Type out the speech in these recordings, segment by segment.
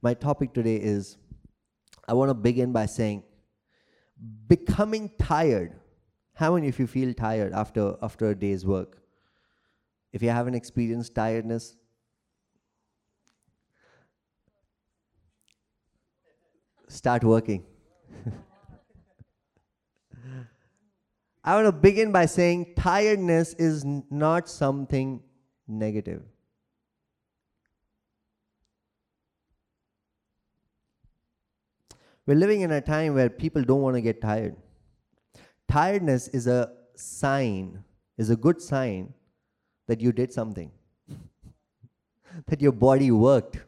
My topic today is I want to begin by saying becoming tired. How many of you feel tired after, after a day's work? If you haven't experienced tiredness, start working. I want to begin by saying tiredness is n- not something negative. We're living in a time where people don't want to get tired. Tiredness is a sign, is a good sign that you did something, that your body worked.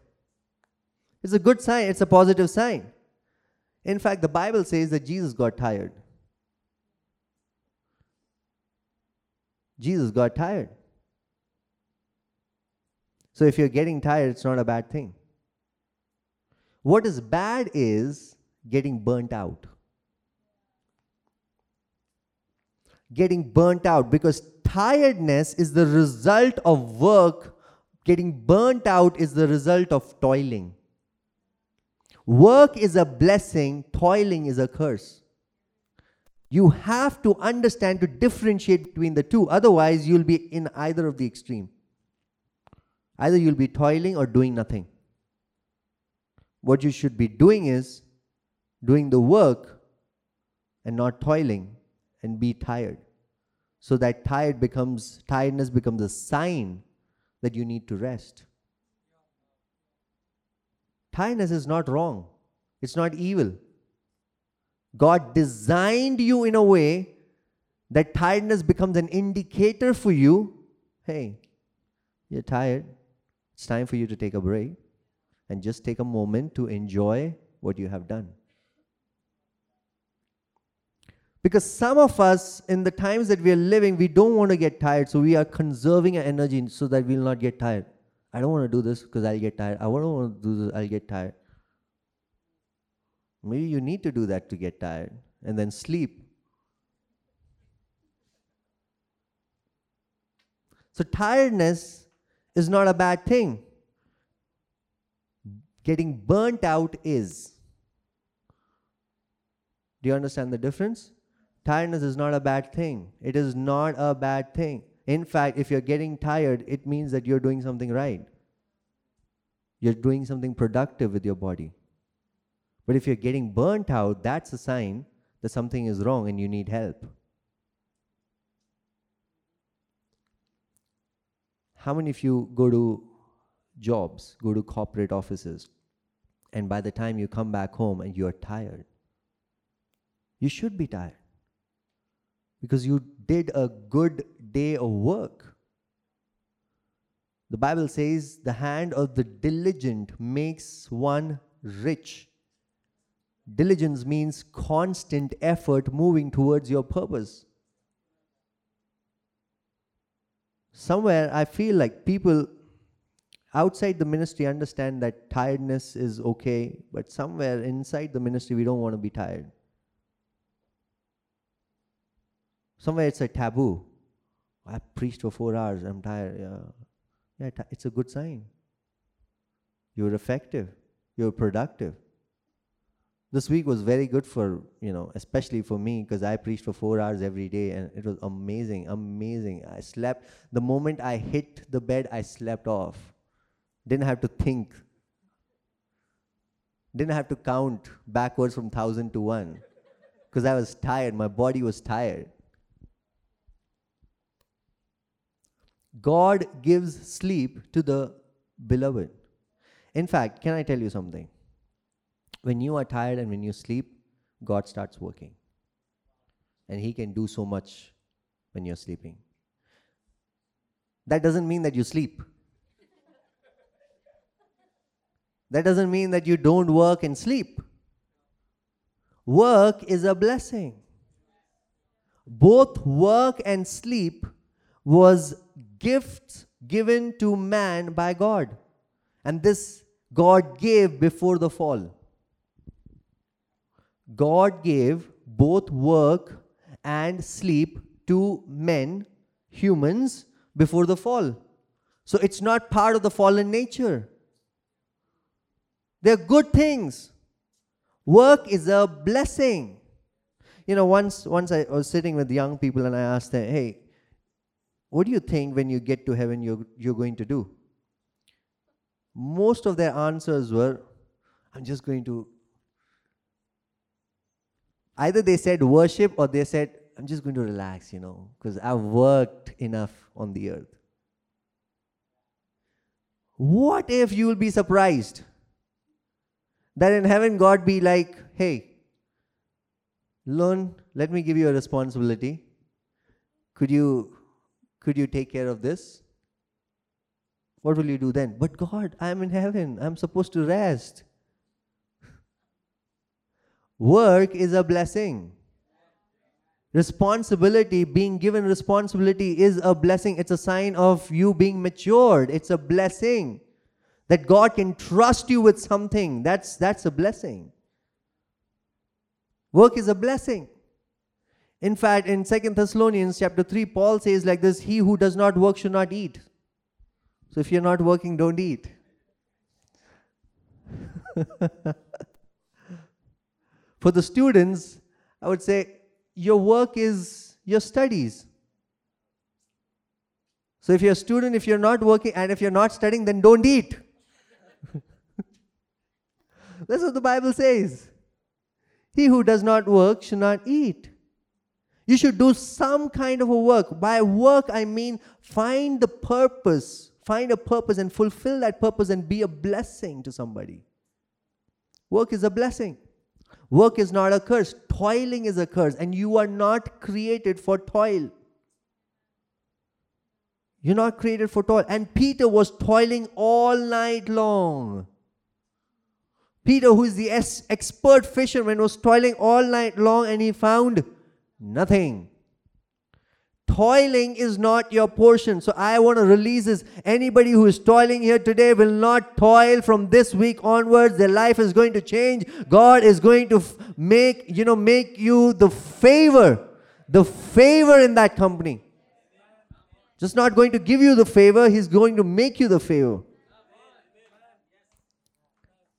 It's a good sign, it's a positive sign. In fact, the Bible says that Jesus got tired. Jesus got tired. So if you're getting tired, it's not a bad thing. What is bad is getting burnt out. Getting burnt out because tiredness is the result of work, getting burnt out is the result of toiling. Work is a blessing, toiling is a curse. You have to understand to differentiate between the two, otherwise, you'll be in either of the extreme. Either you'll be toiling or doing nothing. What you should be doing is doing the work and not toiling and be tired. So that tired becomes tiredness becomes a sign that you need to rest. Tiredness is not wrong. It's not evil. God designed you in a way that tiredness becomes an indicator for you. Hey, you're tired. It's time for you to take a break and just take a moment to enjoy what you have done. Because some of us, in the times that we are living, we don't want to get tired, so we are conserving our energy so that we'll not get tired. I don't want to do this because I'll get tired. I don't want to do this, I'll get tired. Maybe you need to do that to get tired and then sleep. So, tiredness is not a bad thing. Getting burnt out is. Do you understand the difference? Tiredness is not a bad thing. It is not a bad thing. In fact, if you're getting tired, it means that you're doing something right. You're doing something productive with your body. But if you're getting burnt out, that's a sign that something is wrong and you need help. How many of you go to jobs, go to corporate offices, and by the time you come back home and you're tired? You should be tired because you did a good day of work. The Bible says the hand of the diligent makes one rich. Diligence means constant effort moving towards your purpose. Somewhere I feel like people outside the ministry understand that tiredness is okay, but somewhere inside the ministry we don't want to be tired. Somewhere it's a taboo. I preached for four hours. I'm tired. Yeah, yeah, it's a good sign. You're effective. You're productive. This week was very good for you know, especially for me because I preached for four hours every day, and it was amazing, amazing. I slept the moment I hit the bed. I slept off. Didn't have to think. Didn't have to count backwards from thousand to one because I was tired. My body was tired. God gives sleep to the beloved. In fact, can I tell you something? When you are tired and when you sleep, God starts working. And He can do so much when you're sleeping. That doesn't mean that you sleep. That doesn't mean that you don't work and sleep. Work is a blessing. Both work and sleep was gifts given to man by God. And this God gave before the fall. God gave both work and sleep to men, humans, before the fall. So it's not part of the fallen nature. They're good things. Work is a blessing. You know, once once I was sitting with young people and I asked them, hey, what do you think when you get to heaven you're, you're going to do? Most of their answers were, I'm just going to. Either they said worship or they said, I'm just going to relax, you know, because I've worked enough on the earth. What if you will be surprised that in heaven God be like, hey, learn, let me give you a responsibility. Could you could you take care of this? What will you do then? But God, I'm in heaven. I'm supposed to rest. Work is a blessing. Responsibility, being given responsibility is a blessing. It's a sign of you being matured. It's a blessing. That God can trust you with something. That's, that's a blessing. Work is a blessing. In fact, in Second Thessalonians chapter 3, Paul says like this He who does not work should not eat. So if you're not working, don't eat. For the students, I would say your work is your studies. So if you're a student, if you're not working and if you're not studying, then don't eat. That's what the Bible says. He who does not work should not eat. You should do some kind of a work. By work, I mean find the purpose, find a purpose and fulfill that purpose and be a blessing to somebody. Work is a blessing. Work is not a curse. Toiling is a curse. And you are not created for toil. You're not created for toil. And Peter was toiling all night long. Peter, who is the expert fisherman, was toiling all night long and he found nothing. Toiling is not your portion. So I want to release this. Anybody who is toiling here today will not toil from this week onwards. Their life is going to change. God is going to f- make, you know, make you the favor, the favor in that company. Just not going to give you the favor, He's going to make you the favor.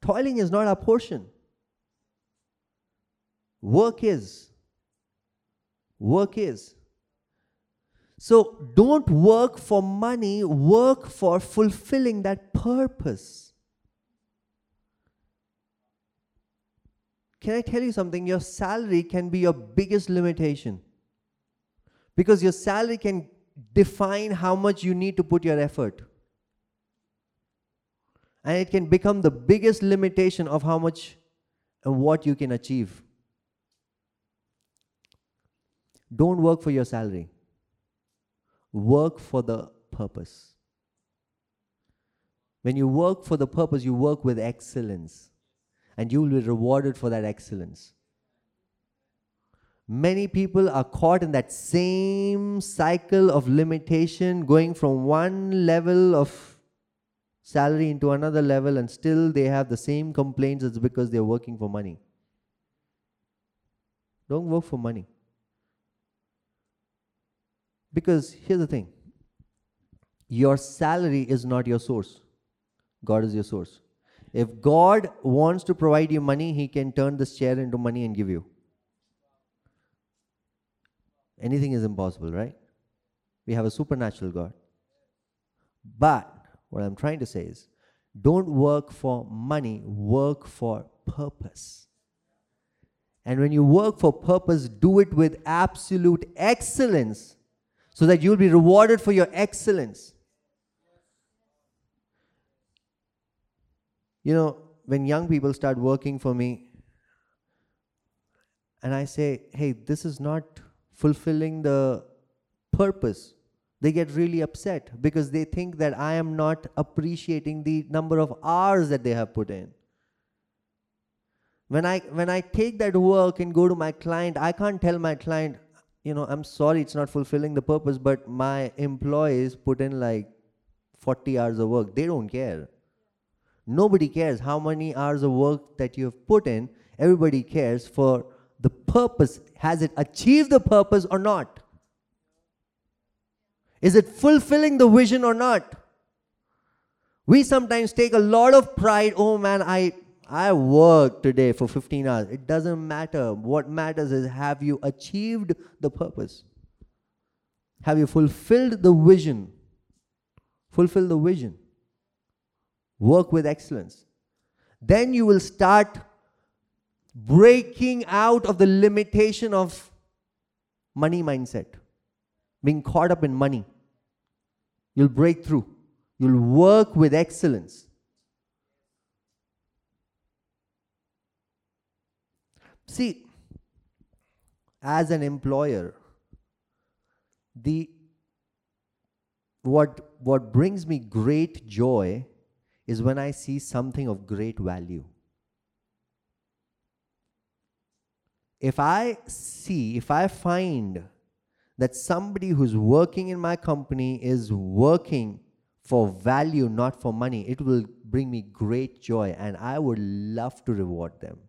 Toiling is not our portion. Work is. Work is. So don't work for money, work for fulfilling that purpose. Can I tell you something? Your salary can be your biggest limitation. Because your salary can define how much you need to put your effort. And it can become the biggest limitation of how much and what you can achieve. Don't work for your salary work for the purpose. When you work for the purpose, you work with excellence, and you will be rewarded for that excellence. Many people are caught in that same cycle of limitation, going from one level of salary into another level, and still they have the same complaints. It's because they're working for money. Don't work for money. Because here's the thing your salary is not your source, God is your source. If God wants to provide you money, He can turn this chair into money and give you. Anything is impossible, right? We have a supernatural God. But what I'm trying to say is don't work for money, work for purpose. And when you work for purpose, do it with absolute excellence so that you'll be rewarded for your excellence. You know, when young people start working for me, and I say, hey, this is not fulfilling the purpose, they get really upset because they think that I am not appreciating the number of hours that they have put in. When I, when I take that work and go to my client, I can't tell my client, you know, I'm sorry it's not fulfilling the purpose, but my employees put in like 40 hours of work. They don't care. Nobody cares how many hours of work that you have put in. Everybody cares for the purpose. Has it achieved the purpose or not? Is it fulfilling the vision or not? We sometimes take a lot of pride. Oh man, I I worked today for 15 hours. It doesn't matter. What matters is have you achieved the purpose? Have you fulfilled the vision? Fulfill the vision. Work with excellence. Then you will start breaking out of the limitation of money mindset, being caught up in money. You'll break through. You'll work with excellence. See, as an employer, the what what brings me great joy is when I see something of great value. If I see, if I find that somebody who's working in my company is working for value, not for money, it will bring me great joy and I would love to reward them.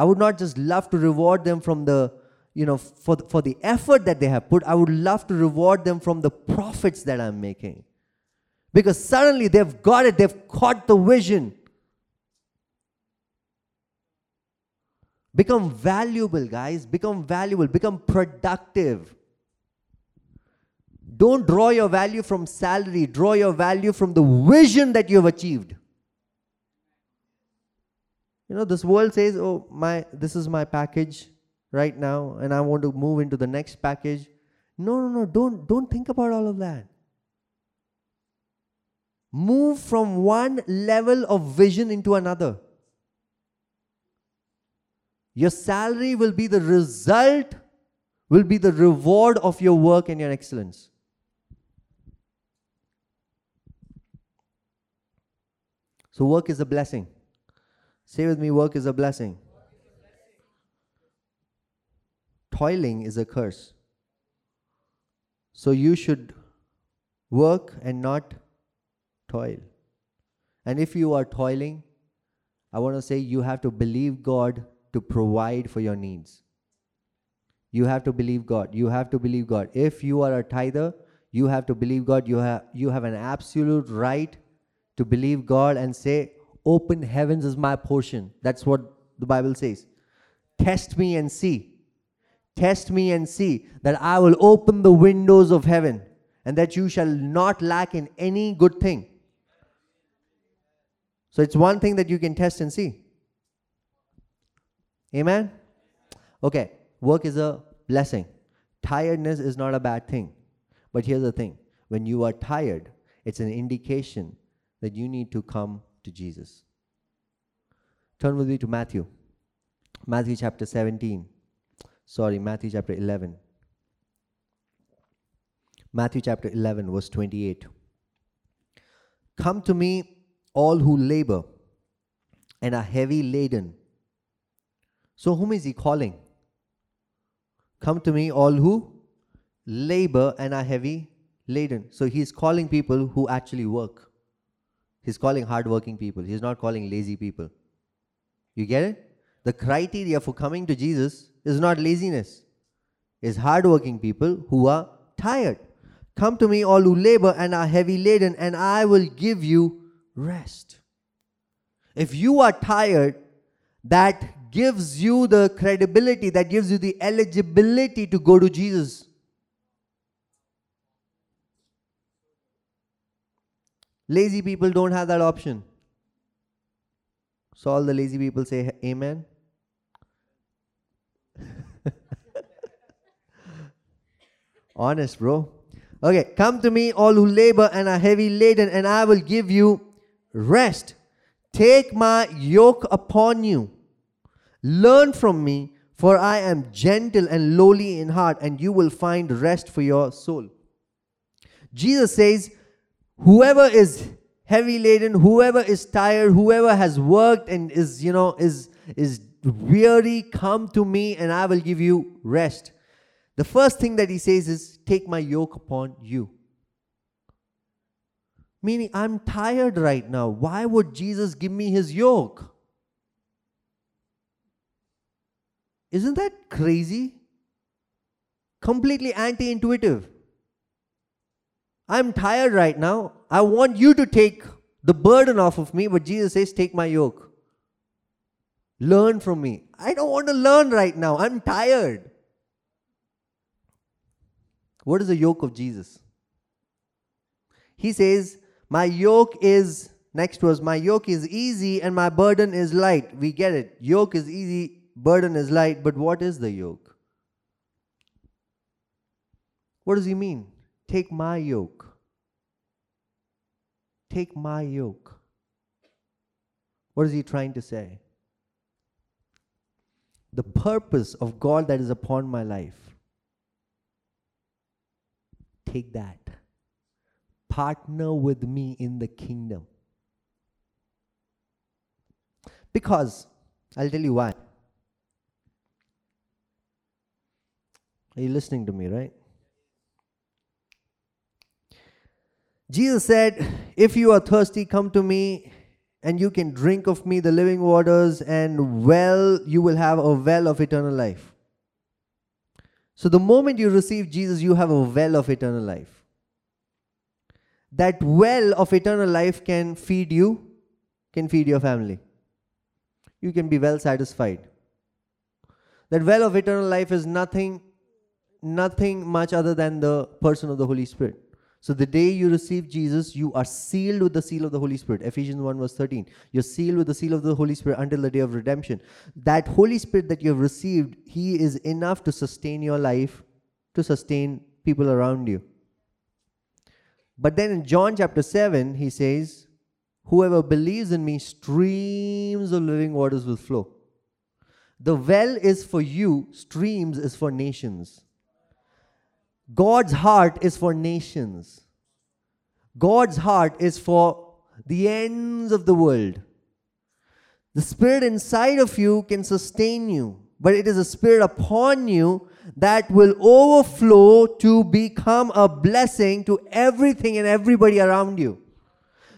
I would not just love to reward them from the, you know, for the, for the effort that they have put, I would love to reward them from the profits that I'm making. Because suddenly they've got it, they've caught the vision. Become valuable, guys. Become valuable. Become productive. Don't draw your value from salary, draw your value from the vision that you have achieved. You know, this world says, oh, my, this is my package right now, and I want to move into the next package. No, no, no, don't, don't think about all of that. Move from one level of vision into another. Your salary will be the result, will be the reward of your work and your excellence. So, work is a blessing. Say with me, work is a blessing. Toiling is a curse. So, you should work and not toil. And if you are toiling, I want to say you have to believe God to provide for your needs. You have to believe God. You have to believe God. If you are a tither, you have to believe God. You have, you have an absolute right to believe God and say, Open heavens is my portion. That's what the Bible says. Test me and see. Test me and see that I will open the windows of heaven and that you shall not lack in any good thing. So it's one thing that you can test and see. Amen? Okay, work is a blessing. Tiredness is not a bad thing. But here's the thing when you are tired, it's an indication that you need to come to Jesus. Turn with me to Matthew. Matthew chapter 17. Sorry, Matthew chapter 11. Matthew chapter 11, verse 28. Come to me, all who labor and are heavy laden. So, whom is he calling? Come to me, all who labor and are heavy laden. So, he's calling people who actually work. He's calling hardworking people. He's not calling lazy people. You get it? The criteria for coming to Jesus is not laziness. It's hardworking people who are tired. Come to me, all who labor and are heavy laden, and I will give you rest. If you are tired, that gives you the credibility, that gives you the eligibility to go to Jesus. Lazy people don't have that option. So all the lazy people say amen. Honest, bro. Okay, come to me, all who labor and are heavy laden, and I will give you rest. Take my yoke upon you. Learn from me, for I am gentle and lowly in heart, and you will find rest for your soul. Jesus says, whoever is heavy laden whoever is tired whoever has worked and is you know is is weary come to me and i will give you rest. The first thing that he says is take my yoke upon you. Meaning i'm tired right now. Why would jesus give me his yoke? Isn't that crazy? Completely anti-intuitive I'm tired right now. I want you to take the burden off of me, but Jesus says, Take my yoke. Learn from me. I don't want to learn right now. I'm tired. What is the yoke of Jesus? He says, My yoke is, next was, my yoke is easy and my burden is light. We get it. Yoke is easy, burden is light, but what is the yoke? What does he mean? Take my yoke. Take my yoke. What is he trying to say? The purpose of God that is upon my life. Take that. Partner with me in the kingdom. Because, I'll tell you why. Are you listening to me, right? Jesus said, If you are thirsty, come to me, and you can drink of me the living waters, and well, you will have a well of eternal life. So, the moment you receive Jesus, you have a well of eternal life. That well of eternal life can feed you, can feed your family. You can be well satisfied. That well of eternal life is nothing, nothing much other than the person of the Holy Spirit. So the day you receive Jesus, you are sealed with the seal of the Holy Spirit. Ephesians 1 verse 13. You're sealed with the seal of the Holy Spirit until the day of redemption. That Holy Spirit that you have received, He is enough to sustain your life, to sustain people around you. But then in John chapter 7, He says, Whoever believes in me, streams of living waters will flow. The well is for you, streams is for nations. God's heart is for nations. God's heart is for the ends of the world. The spirit inside of you can sustain you, but it is a spirit upon you that will overflow to become a blessing to everything and everybody around you.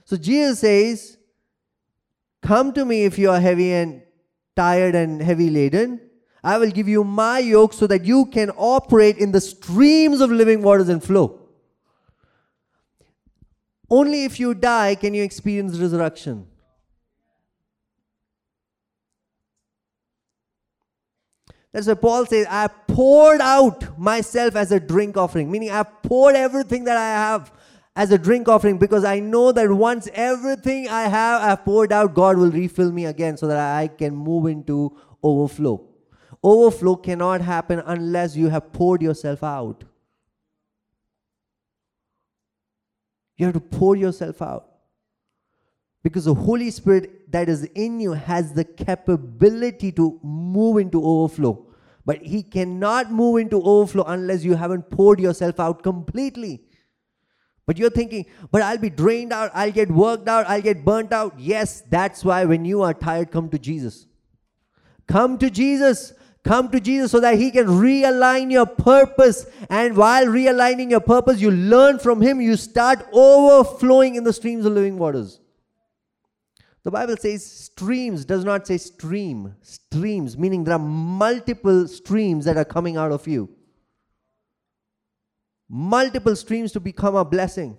So Jesus says, Come to me if you are heavy and tired and heavy laden, I will give you my yoke so that you can operate in the streams of living waters and flow. Only if you die can you experience resurrection. That's why Paul says, I poured out myself as a drink offering, meaning I poured everything that I have as a drink offering because I know that once everything I have I've poured out, God will refill me again so that I can move into overflow. Overflow cannot happen unless you have poured yourself out. You have to pour yourself out. Because the Holy Spirit that is in you has the capability to move into overflow. But He cannot move into overflow unless you haven't poured yourself out completely. But you're thinking, but I'll be drained out, I'll get worked out, I'll get burnt out. Yes, that's why when you are tired, come to Jesus. Come to Jesus. Come to Jesus so that He can realign your purpose. And while realigning your purpose, you learn from Him, you start overflowing in the streams of living waters. The Bible says streams, does not say stream. Streams, meaning there are multiple streams that are coming out of you. Multiple streams to become a blessing.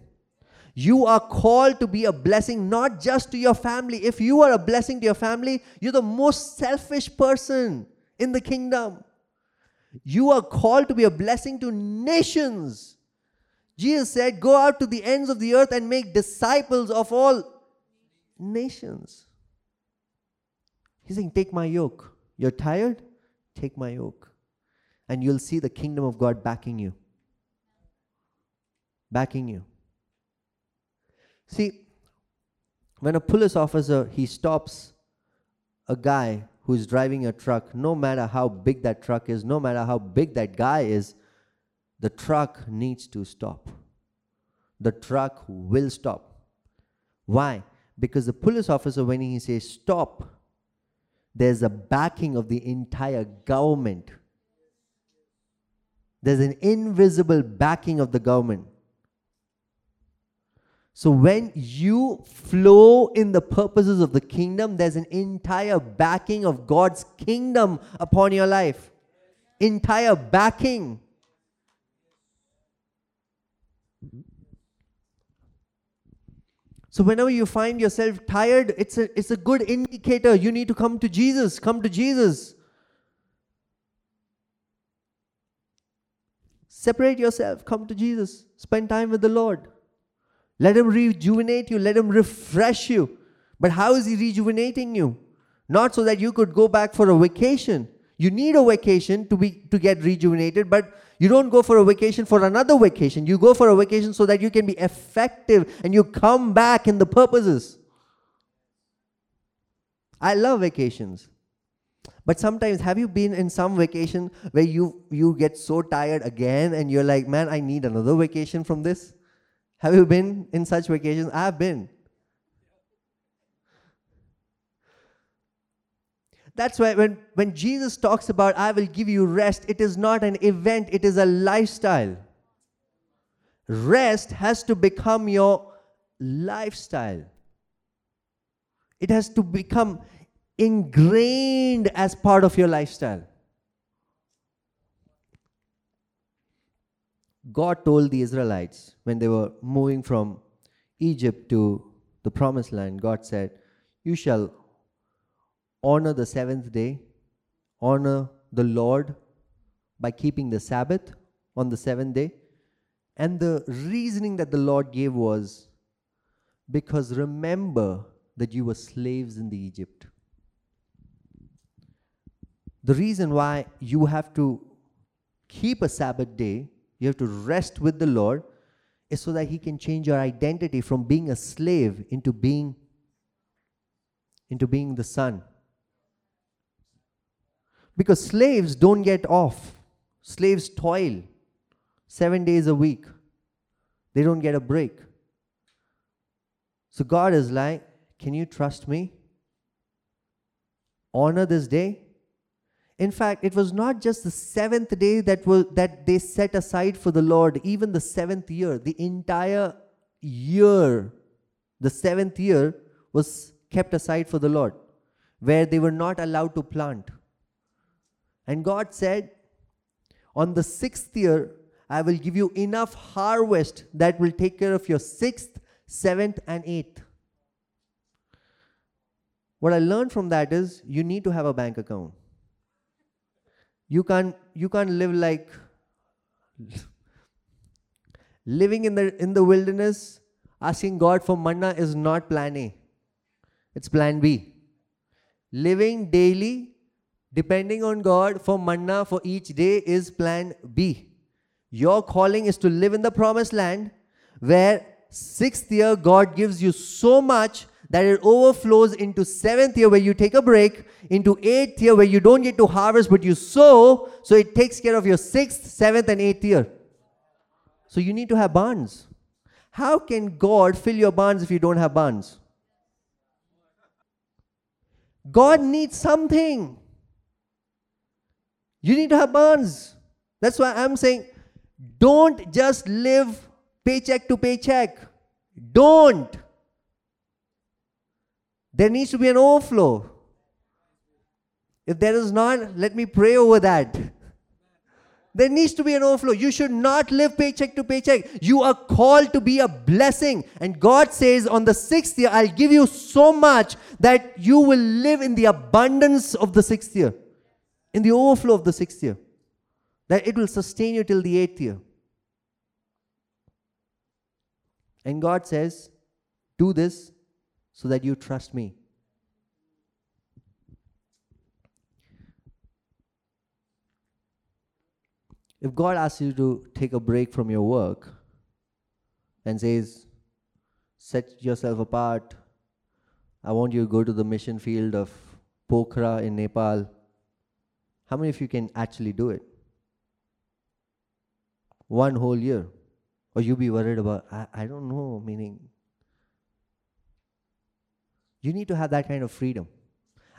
You are called to be a blessing not just to your family. If you are a blessing to your family, you're the most selfish person in the kingdom. You are called to be a blessing to nations. Jesus said, Go out to the ends of the earth and make disciples of all nations. He's saying, Take my yoke. You're tired? Take my yoke. And you'll see the kingdom of God backing you. Backing you. See, when a police officer he stops a guy who's driving a truck, no matter how big that truck is, no matter how big that guy is, the truck needs to stop. The truck will stop. Why? Because the police officer, when he says stop, there's a backing of the entire government. There's an invisible backing of the government. So when you flow in the purposes of the kingdom, there's an entire backing of God's kingdom upon your life. Entire backing. So whenever you find yourself tired, it's a, it's a good indicator. You need to come to Jesus. Come to Jesus. Separate yourself. Come to Jesus. Spend time with the Lord. Let Him rejuvenate you. Let Him refresh you. But how is He rejuvenating you? Not so that you could go back for a vacation. You need a vacation to be to get rejuvenated, but you don't go for a vacation for another vacation. You go for a vacation so that you can be effective and you come back in the purposes. I love vacations. But sometimes have you been in some vacation where you you get so tired again and you're like, "Man, I need another vacation from this?" Have you been in such vacations? I've been. That's why when, when Jesus talks about, I will give you rest, it is not an event, it is a lifestyle. Rest has to become your lifestyle, it has to become ingrained as part of your lifestyle. God told the Israelites when they were moving from Egypt to the promised land, God said, You shall honor the seventh day, honor the Lord by keeping the Sabbath on the seventh day. And the reasoning that the Lord gave was because remember that you were slaves in the Egypt. The reason why you have to keep a Sabbath day, you have to rest with the Lord, is so that He can change your identity from being a slave into being into being the son because slaves don't get off. Slaves toil seven days a week. They don't get a break. So God is like, Can you trust me? Honor this day. In fact, it was not just the seventh day that, was, that they set aside for the Lord, even the seventh year, the entire year, the seventh year was kept aside for the Lord, where they were not allowed to plant. And God said, On the sixth year, I will give you enough harvest that will take care of your sixth, seventh, and eighth. What I learned from that is you need to have a bank account. You can't, you can't live like living in the, in the wilderness, asking God for manna is not plan A, it's plan B. Living daily depending on God for manna for each day is plan B. Your calling is to live in the promised land where sixth year God gives you so much that it overflows into seventh year where you take a break, into eighth year where you don't get to harvest but you sow, so it takes care of your sixth, seventh, and eighth year. So you need to have barns. How can God fill your barns if you don't have barns? God needs something. You need to have barns. That's why I'm saying don't just live paycheck to paycheck. Don't. There needs to be an overflow. If there is not, let me pray over that. There needs to be an overflow. You should not live paycheck to paycheck. You are called to be a blessing. And God says, on the sixth year, I'll give you so much that you will live in the abundance of the sixth year in the overflow of the sixth year, that it will sustain you till the eighth year. And God says, Do this so that you trust me. If God asks you to take a break from your work and says, Set yourself apart, I want you to go to the mission field of Pokhara in Nepal how many of you can actually do it? One whole year. Or you be worried about, I, I don't know, meaning. You need to have that kind of freedom.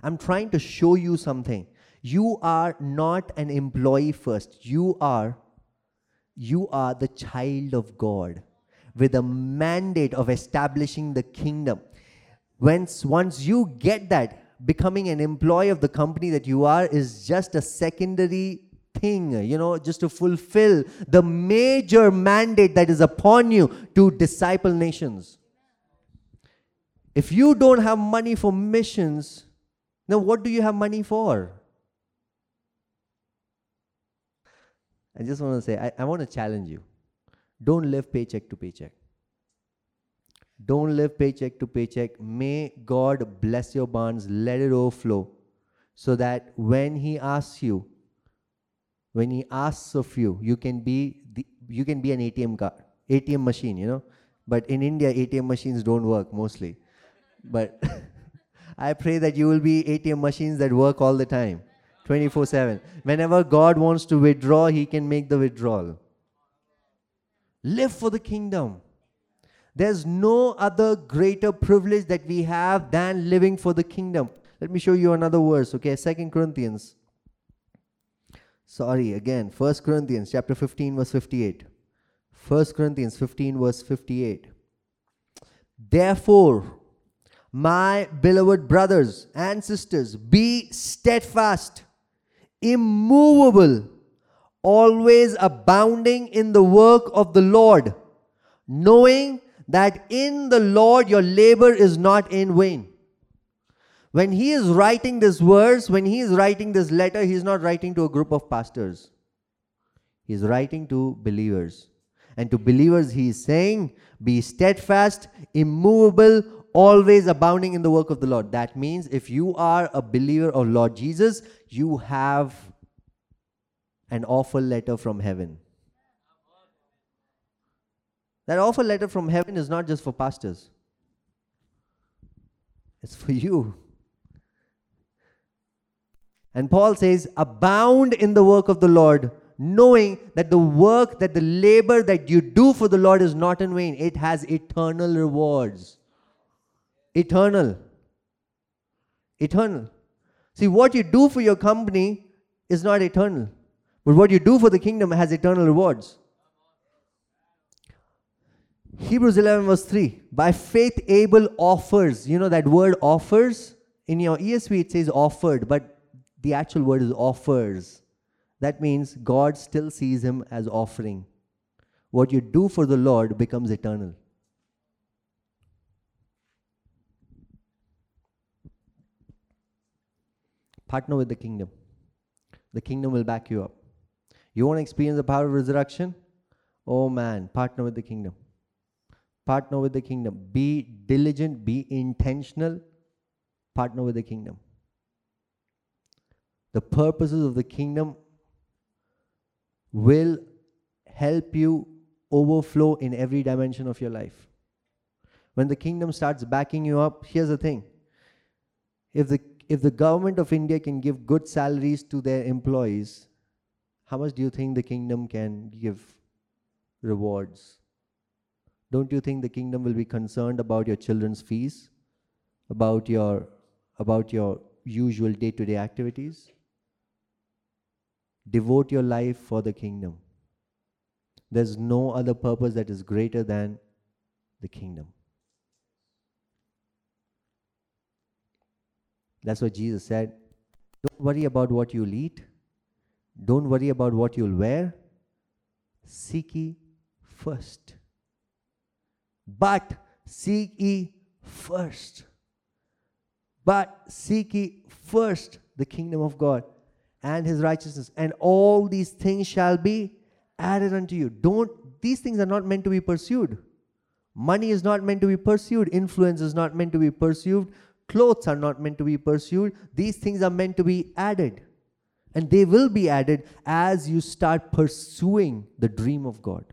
I'm trying to show you something. You are not an employee first. You are you are the child of God with a mandate of establishing the kingdom. Once, once you get that, becoming an employee of the company that you are is just a secondary thing, you know, just to fulfill the major mandate that is upon you to disciple nations. If you don't have money for missions, then what do you have money for? I just want to say, I, I want to challenge you. Don't live paycheck to paycheck. Don't live paycheck to paycheck. May God bless your barns, let it overflow, so that when He asks you, when He asks of you, you can be the, you can be an ATM card, ATM machine, you know. But in India, ATM machines don't work mostly. But I pray that you will be ATM machines that work all the time, 24 7. Whenever God wants to withdraw, He can make the withdrawal. Live for the kingdom. There's no other greater privilege that we have than living for the kingdom. Let me show you another verse, okay? Second Corinthians. Sorry, again, First Corinthians chapter 15, verse 58. First Corinthians 15, verse 58. Therefore, my beloved brothers and sisters, be steadfast, immovable, always abounding in the work of the Lord, knowing that in the Lord your labor is not in vain. When he is writing this verse, when he is writing this letter, he is not writing to a group of pastors. He is writing to believers. And to believers, he is saying, Be steadfast, immovable, always abounding in the work of the Lord. That means if you are a believer of Lord Jesus, you have an offer letter from heaven. That offer letter from heaven is not just for pastors, it's for you. And Paul says, abound in the work of the Lord, knowing that the work, that the labor that you do for the Lord is not in vain. It has eternal rewards. Eternal. Eternal. See, what you do for your company is not eternal, but what you do for the kingdom has eternal rewards. Hebrews 11, verse 3. By faith, Abel offers. You know that word offers? In your ESV, it says offered, but the actual word is offers. That means God still sees him as offering. What you do for the Lord becomes eternal. Partner with the kingdom. The kingdom will back you up. You want to experience the power of resurrection? Oh man, partner with the kingdom partner with the kingdom. Be diligent, be intentional, partner with the kingdom. The purposes of the kingdom will help you overflow in every dimension of your life. When the kingdom starts backing you up, here's the thing. If the if the government of India can give good salaries to their employees, how much do you think the kingdom can give rewards? don't you think the kingdom will be concerned about your children's fees about your about your usual day-to-day activities? Devote your life for the kingdom. There's no other purpose that is greater than the kingdom that's what jesus said don't worry about what you'll eat don't worry about what you'll wear seek ye first but seek ye first. But seek ye first the kingdom of God and his righteousness, and all these things shall be added unto you. Don't, these things are not meant to be pursued. Money is not meant to be pursued. Influence is not meant to be pursued. Clothes are not meant to be pursued. These things are meant to be added. And they will be added as you start pursuing the dream of God.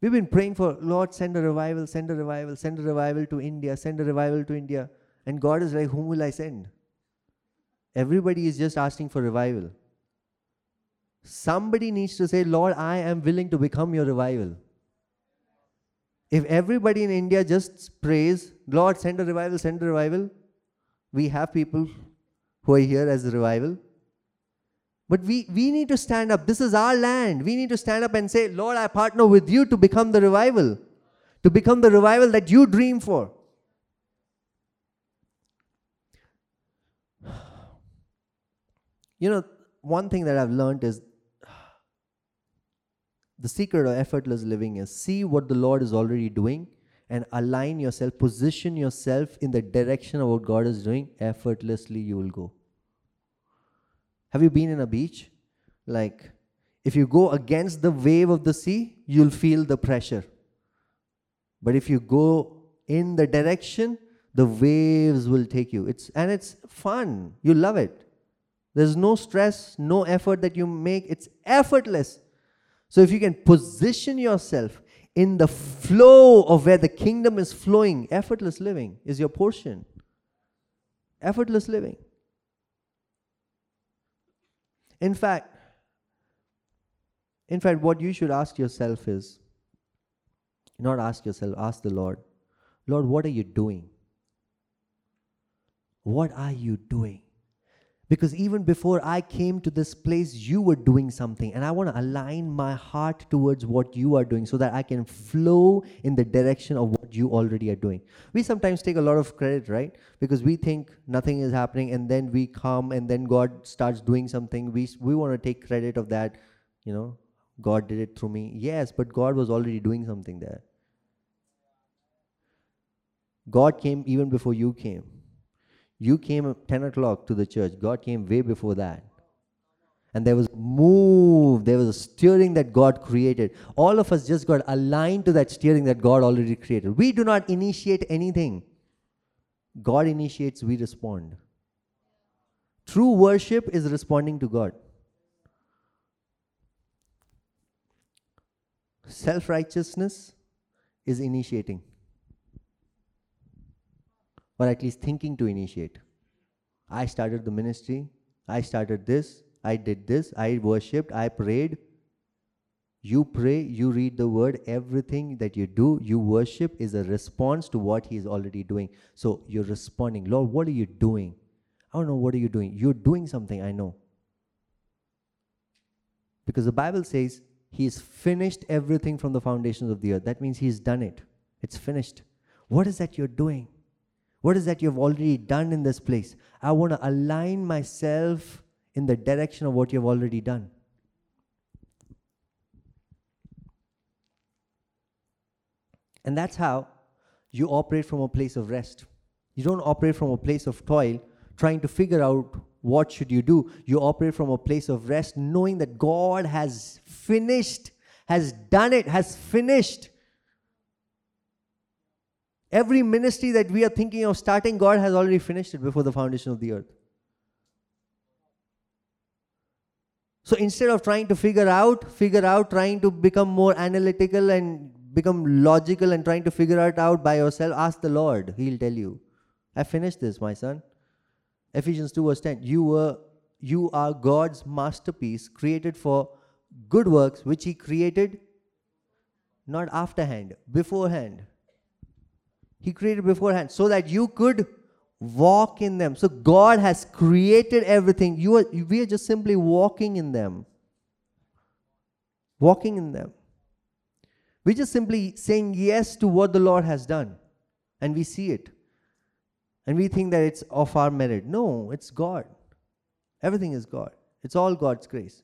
We've been praying for, Lord, send a revival, send a revival, send a revival to India, send a revival to India. And God is like, whom will I send? Everybody is just asking for revival. Somebody needs to say, Lord, I am willing to become your revival. If everybody in India just prays, Lord, send a revival, send a revival, we have people who are here as a revival. But we, we need to stand up. This is our land. We need to stand up and say, Lord, I partner with you to become the revival, to become the revival that you dream for. You know, one thing that I've learned is the secret of effortless living is see what the Lord is already doing and align yourself, position yourself in the direction of what God is doing, effortlessly you will go. Have you been in a beach? Like, if you go against the wave of the sea, you'll feel the pressure. But if you go in the direction, the waves will take you. It's and it's fun. You love it. There's no stress, no effort that you make. It's effortless. So if you can position yourself in the flow of where the kingdom is flowing, effortless living is your portion. Effortless living. In fact, in fact, what you should ask yourself is not ask yourself, ask the Lord, Lord, what are you doing? What are you doing? Because even before I came to this place, you were doing something. And I want to align my heart towards what you are doing so that I can flow in the direction of what you already are doing. We sometimes take a lot of credit, right? Because we think nothing is happening and then we come and then God starts doing something. We, we want to take credit of that. You know, God did it through me. Yes, but God was already doing something there. God came even before you came. You came at 10 o'clock to the church. God came way before that. And there was move, there was a steering that God created. All of us just got aligned to that steering that God already created. We do not initiate anything. God initiates, we respond. True worship is responding to God. Self righteousness is initiating or at least thinking to initiate. I started the ministry, I started this, I did this, I worshipped, I prayed. You pray, you read the word, everything that you do, you worship is a response to what He is already doing. So you're responding, Lord, what are you doing? I don't know, what are you doing? You're doing something, I know. Because the Bible says He's finished everything from the foundations of the earth. That means He's done it, it's finished. What is that you're doing? What is that you've already done in this place? I want to align myself in the direction of what you've already done. And that's how you operate from a place of rest. You don't operate from a place of toil, trying to figure out what should you do. You operate from a place of rest, knowing that God has finished, has done it, has finished. Every ministry that we are thinking of starting, God has already finished it before the foundation of the earth. So instead of trying to figure out, figure out, trying to become more analytical and become logical and trying to figure it out by yourself, ask the Lord. He'll tell you. I finished this, my son. Ephesians 2 verse 10. You were you are God's masterpiece, created for good works, which He created not afterhand, beforehand. He created beforehand so that you could walk in them. So God has created everything. You are, we are just simply walking in them. Walking in them. We're just simply saying yes to what the Lord has done. And we see it. And we think that it's of our merit. No, it's God. Everything is God. It's all God's grace.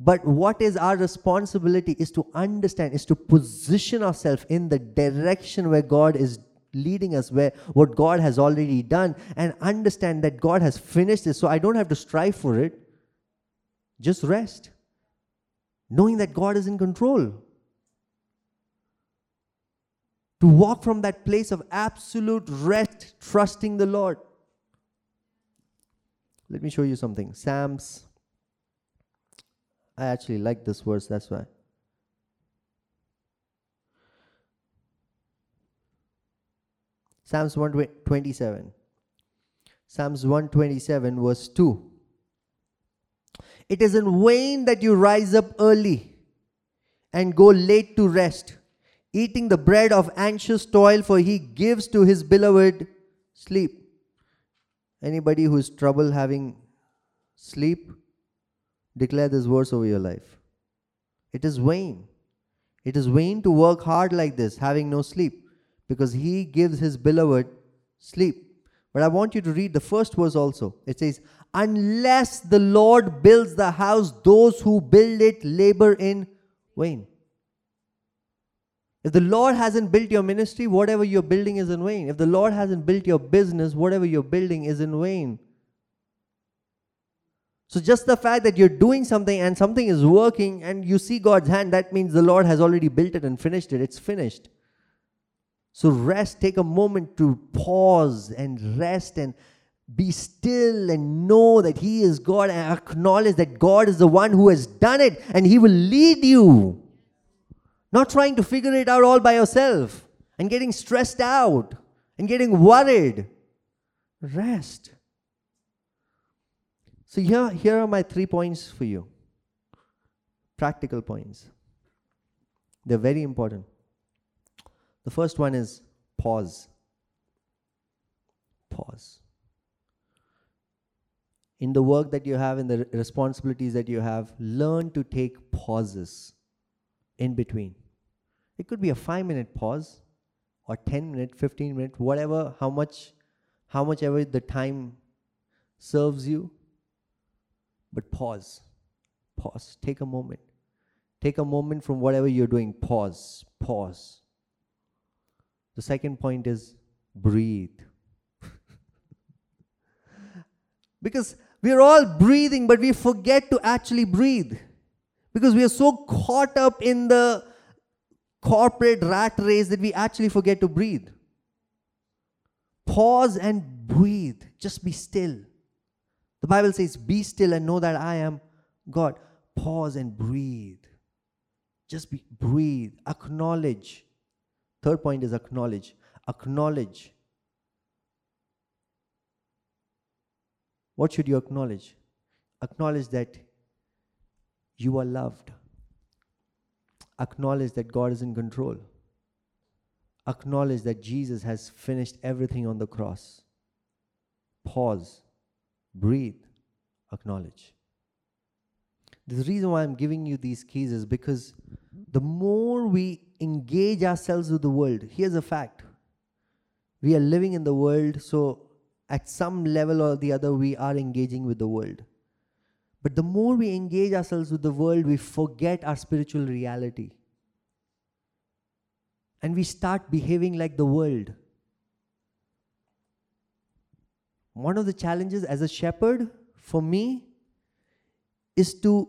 But what is our responsibility is to understand, is to position ourselves in the direction where God is leading us where what God has already done and understand that God has finished it so I don't have to strive for it. Just rest. Knowing that God is in control. To walk from that place of absolute rest, trusting the Lord. Let me show you something. Psalms. I actually like this verse, that's why. Psalms 127. Psalms 127, verse 2. It is in vain that you rise up early and go late to rest, eating the bread of anxious toil, for he gives to his beloved sleep. Anybody who's trouble having sleep, declare this verse over your life. It is vain. It is vain to work hard like this, having no sleep because he gives his beloved sleep. But I want you to read the first verse also. It says, Unless the Lord builds the house, those who build it labor in vain. If the Lord hasn't built your ministry, whatever you're building is in vain. If the Lord hasn't built your business, whatever you're building is in vain. So, just the fact that you're doing something and something is working and you see God's hand, that means the Lord has already built it and finished it. It's finished. So, rest, take a moment to pause and rest and be still and know that He is God and acknowledge that God is the one who has done it and He will lead you. Not trying to figure it out all by yourself and getting stressed out and getting worried. Rest. So, here, here are my three points for you practical points. They're very important. The first one is pause. Pause. In the work that you have, in the responsibilities that you have, learn to take pauses in between. It could be a five minute pause or 10 minute, 15 minute, whatever, how much, how much ever the time serves you. But pause. Pause. Take a moment. Take a moment from whatever you're doing. Pause. Pause. The second point is breathe. because we're all breathing, but we forget to actually breathe. Because we are so caught up in the corporate rat race that we actually forget to breathe. Pause and breathe. Just be still. The Bible says, Be still and know that I am God. Pause and breathe. Just be, breathe. Acknowledge. Third point is acknowledge. Acknowledge. What should you acknowledge? Acknowledge that you are loved acknowledge that God is in control. Acknowledge that Jesus has finished everything on the cross. Pause, breathe, acknowledge. The reason why I'm giving you these keys is because the more we engage ourselves with the world, here's a fact we are living in the world, so at some level or the other, we are engaging with the world. But the more we engage ourselves with the world, we forget our spiritual reality. And we start behaving like the world. One of the challenges as a shepherd for me is to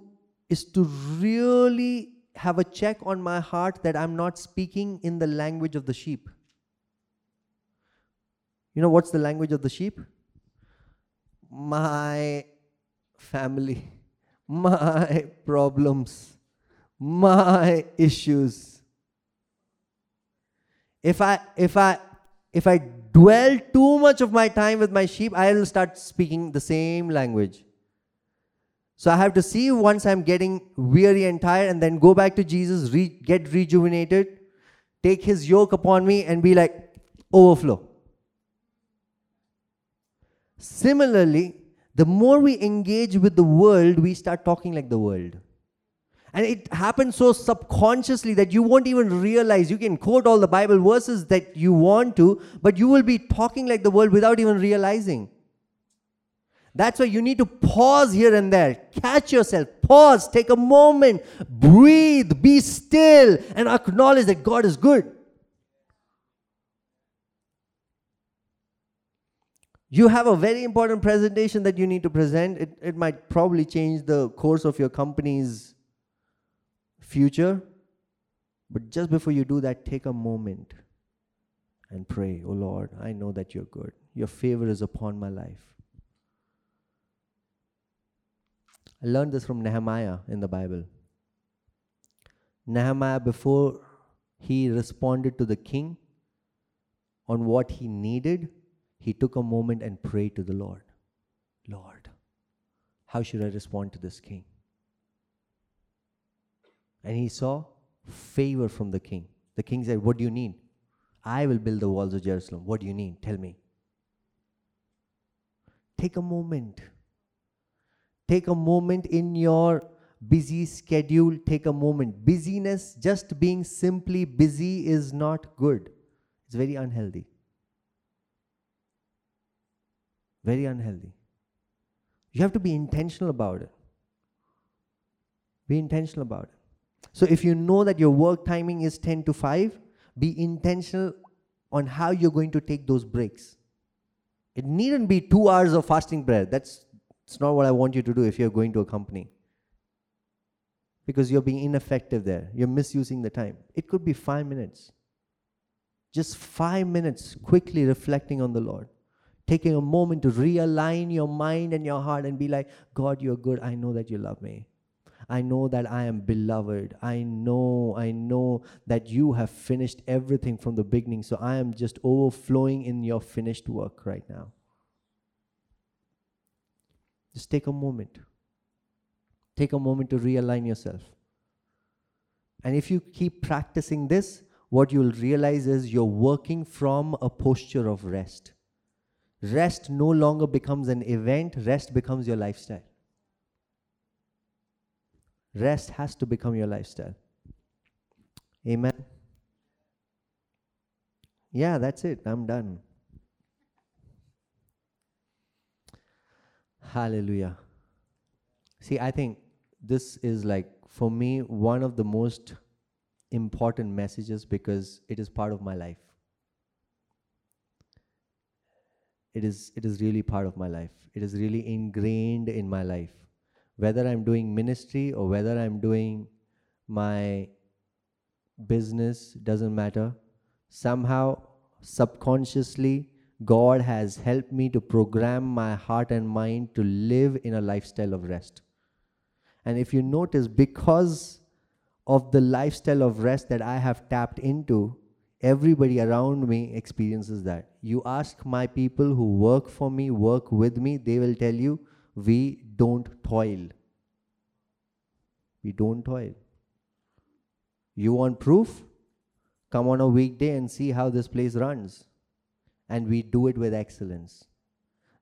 is to really have a check on my heart that I'm not speaking in the language of the sheep. You know what's the language of the sheep? My family, my problems, my issues. If I if I if I dwell too much of my time with my sheep, I will start speaking the same language. So I have to see once I'm getting weary and tired, and then go back to Jesus, re- get rejuvenated, take his yoke upon me, and be like, overflow. Similarly, the more we engage with the world, we start talking like the world. And it happens so subconsciously that you won't even realize. You can quote all the Bible verses that you want to, but you will be talking like the world without even realizing. That's why you need to pause here and there. Catch yourself. Pause. Take a moment. Breathe. Be still. And acknowledge that God is good. you have a very important presentation that you need to present. It, it might probably change the course of your company's future. But just before you do that, take a moment and pray, Oh Lord, I know that you're good. Your favor is upon my life. I learned this from Nehemiah in the Bible. Nehemiah, before he responded to the king on what he needed, he took a moment and prayed to the Lord Lord, how should I respond to this king? And he saw favor from the king. The king said, What do you need? I will build the walls of Jerusalem. What do you need? Tell me. Take a moment. Take a moment in your busy schedule. Take a moment. Busyness, just being simply busy, is not good. It's very unhealthy. Very unhealthy. You have to be intentional about it. Be intentional about it. So if you know that your work timing is 10 to 5, Be intentional on how you're going to take those breaks. It needn't be two hours of fasting prayer. That's, that's not what I want you to do if you're going to a company. Because you're being ineffective there. You're misusing the time. It could be five minutes. Just five minutes quickly reflecting on the Lord. Taking a moment to realign your mind and your heart and be like, God, you're good. I know that you love me. I know that I am beloved. I know, I know that you have finished everything from the beginning. So I am just overflowing in your finished work right now. Just take a moment. Take a moment to realign yourself. And if you keep practicing this, what you'll realize is you're working from a posture of rest. Rest no longer becomes an event, rest becomes your lifestyle. Rest has to become your lifestyle. Amen. Yeah, that's it. I'm done. Hallelujah. See, I think this is like, for me, one of the most important messages because it is part of my life. It is, it is really part of my life. It is really ingrained in my life whether I'm doing ministry or whether I'm doing my business, doesn't matter. Somehow, subconsciously, God has helped me to program my heart and mind to live in a lifestyle of rest. And if you notice, because of the lifestyle of rest that I have tapped into, everybody around me experiences that. You ask my people who work for me, work with me, they will tell you we don't toil. We don't toil. You want proof? Come on a weekday and see how this place runs. And we do it with excellence.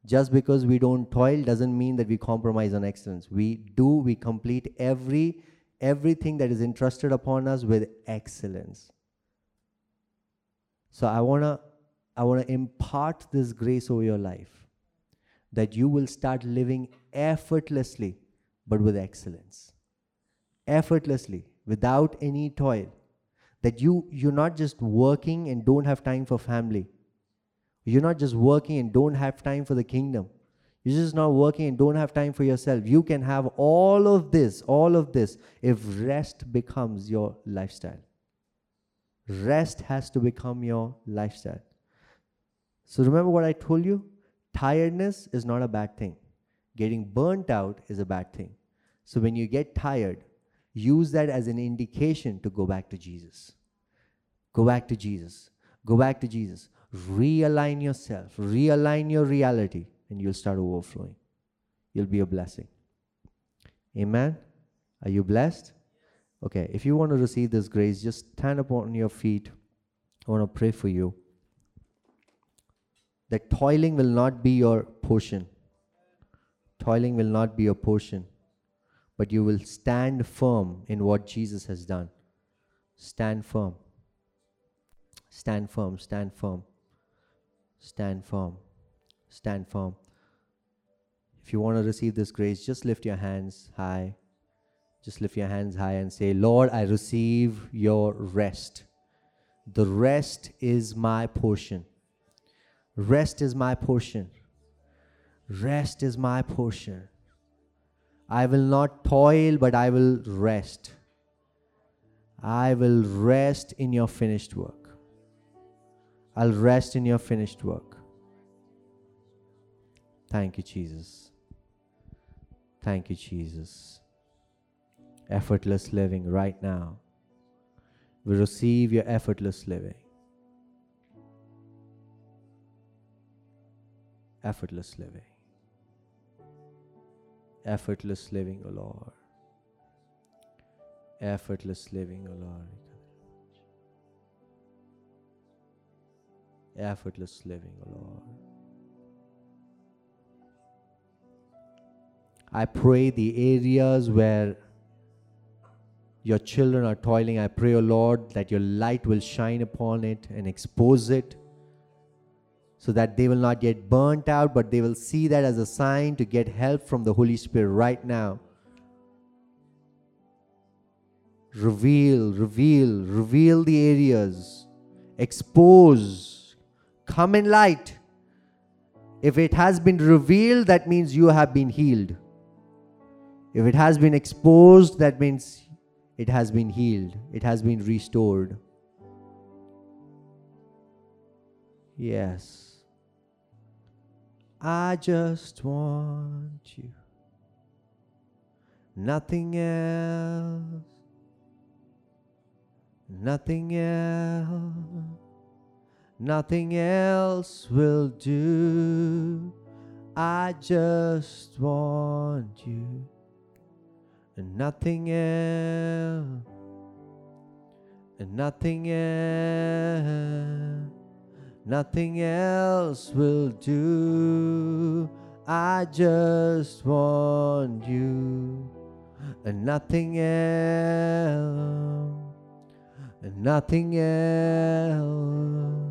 Just because we don't toil doesn't mean that we compromise on excellence. We do, we complete every everything that is entrusted upon us with excellence. So I wanna I wanna impart this grace over your life that you will start living effortlessly, but with excellence. Effortlessly, without any toil. That you, you're not just working and don't have time for family. You're not just working and don't have time for the kingdom. You're just not working and don't have time for yourself. You can have all of this, all of this, if rest becomes your lifestyle. Rest has to become your lifestyle. So remember what I told you? Tiredness is not a bad thing. Getting burnt out is a bad thing. So when you get tired, use that as an indication to go back to Jesus. Go back to Jesus. Go back to Jesus. Realign yourself, realign your reality, and you'll start overflowing. You'll be a blessing. Amen. Are you blessed? Okay, if you want to receive this grace, just stand up on your feet. I want to pray for you that toiling will not be your portion. Toiling will not be your portion, but you will stand firm in what Jesus has done. Stand firm. Stand firm, stand firm. Stand firm. Stand firm. If you want to receive this grace, just lift your hands high. Just lift your hands high and say, Lord, I receive your rest. The rest is my portion. Rest is my portion. Rest is my portion. I will not toil, but I will rest. I will rest in your finished work. I'll rest in your finished work. Thank you, Jesus. Thank you, Jesus. Effortless living right now. We receive your effortless living. effortless living. Effortless living, O oh Lord. Effortless living, O oh Lord. Effortless living, O Lord. I pray the areas where your children are toiling, I pray, O Lord, that your light will shine upon it and expose it so that they will not get burnt out, but they will see that as a sign to get help from the Holy Spirit right now. Reveal, reveal, reveal the areas expose, come in light. If it has been revealed, that means you have been healed. If it has been exposed, that means it has been healed, it has been restored. Yes. I just want you. Nothing else. Nothing else. Nothing else will do. I just want you. And nothing else. And nothing else. Nothing else will do. I just want you. And nothing else. And nothing else.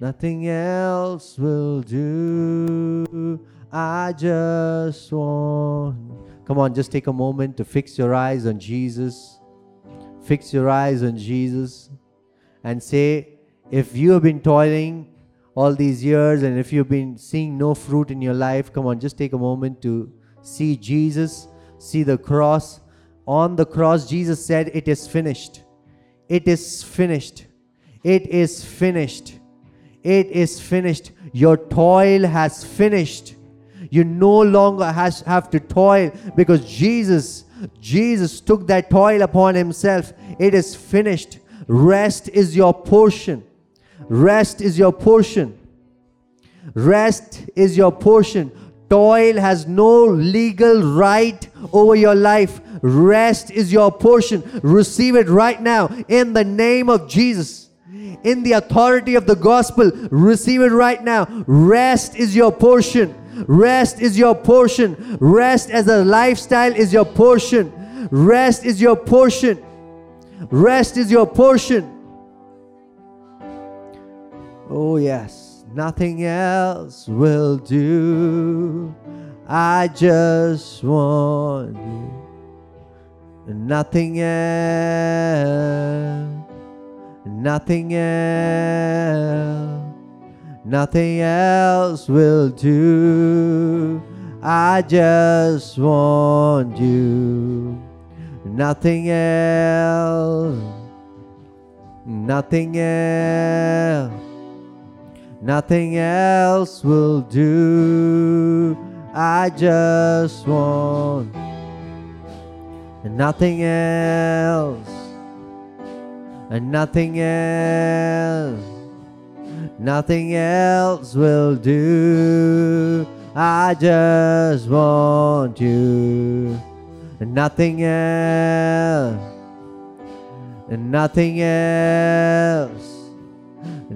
Nothing else will do. I just want. Come on, just take a moment to fix your eyes on Jesus. Fix your eyes on Jesus and say, if you have been toiling all these years and if you've been seeing no fruit in your life, come on, just take a moment to see Jesus, see the cross. On the cross, Jesus said, It is finished. It is finished. It is finished. It is finished. Your toil has finished. You no longer has, have to toil because Jesus, Jesus took that toil upon himself. It is finished. Rest is your portion. Rest is your portion. Rest is your portion. Toil has no legal right over your life. Rest is your portion. Receive it right now in the name of Jesus. In the authority of the gospel, receive it right now. Rest is your portion. Rest is your portion. Rest as a lifestyle is your portion. Rest is your portion. Rest is your portion. Oh, yes, nothing else will do. I just want you. Nothing else, nothing else, nothing else will do. I just want you. Nothing else, nothing else Nothing else will do. I just want nothing else, and nothing else, nothing else will do. I just want you, and nothing else, and nothing else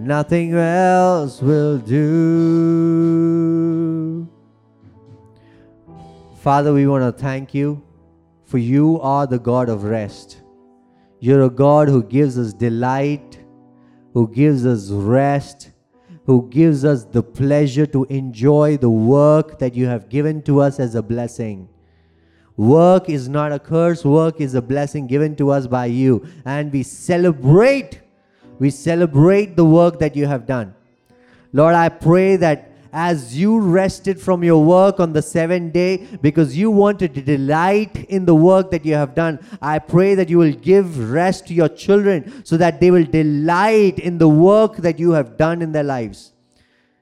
nothing else will do. Father, we want to thank you for you are the God of rest. You're a God who gives us delight, who gives us rest, who gives us the pleasure to enjoy the work that you have given to us as a blessing. Work is not a curse, work is a blessing given to us by you. And we celebrate we celebrate the work that you have done. Lord, I pray that as you rested from your work on the seventh day because you wanted to delight in the work that you have done. I pray that you will give rest to your children so that they will delight in the work that you have done in their lives.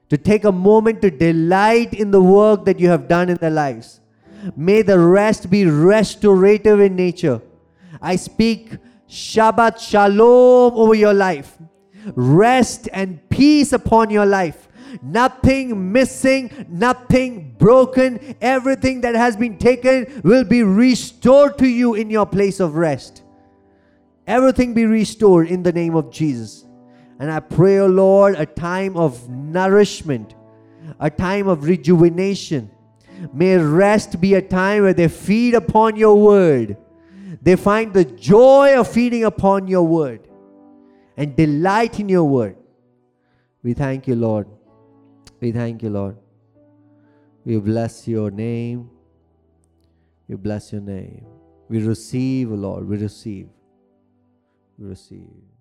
To take a moment to delight in the work that you have done in their lives. May the rest be restorative in nature. I speak Shabbat Shalom over your life. Rest and peace upon your life. Nothing missing, nothing broken. Everything that has been taken will be restored to you in your place of rest. Everything be restored in the name of Jesus. And I pray, O oh Lord, a time of nourishment, a time of rejuvenation. May rest be a time where they feed upon your word. They find the joy of feeding upon your word and delight in your word. We thank you, Lord. We thank you, Lord. We bless your name. We bless your name. We receive, Lord. We receive. We receive.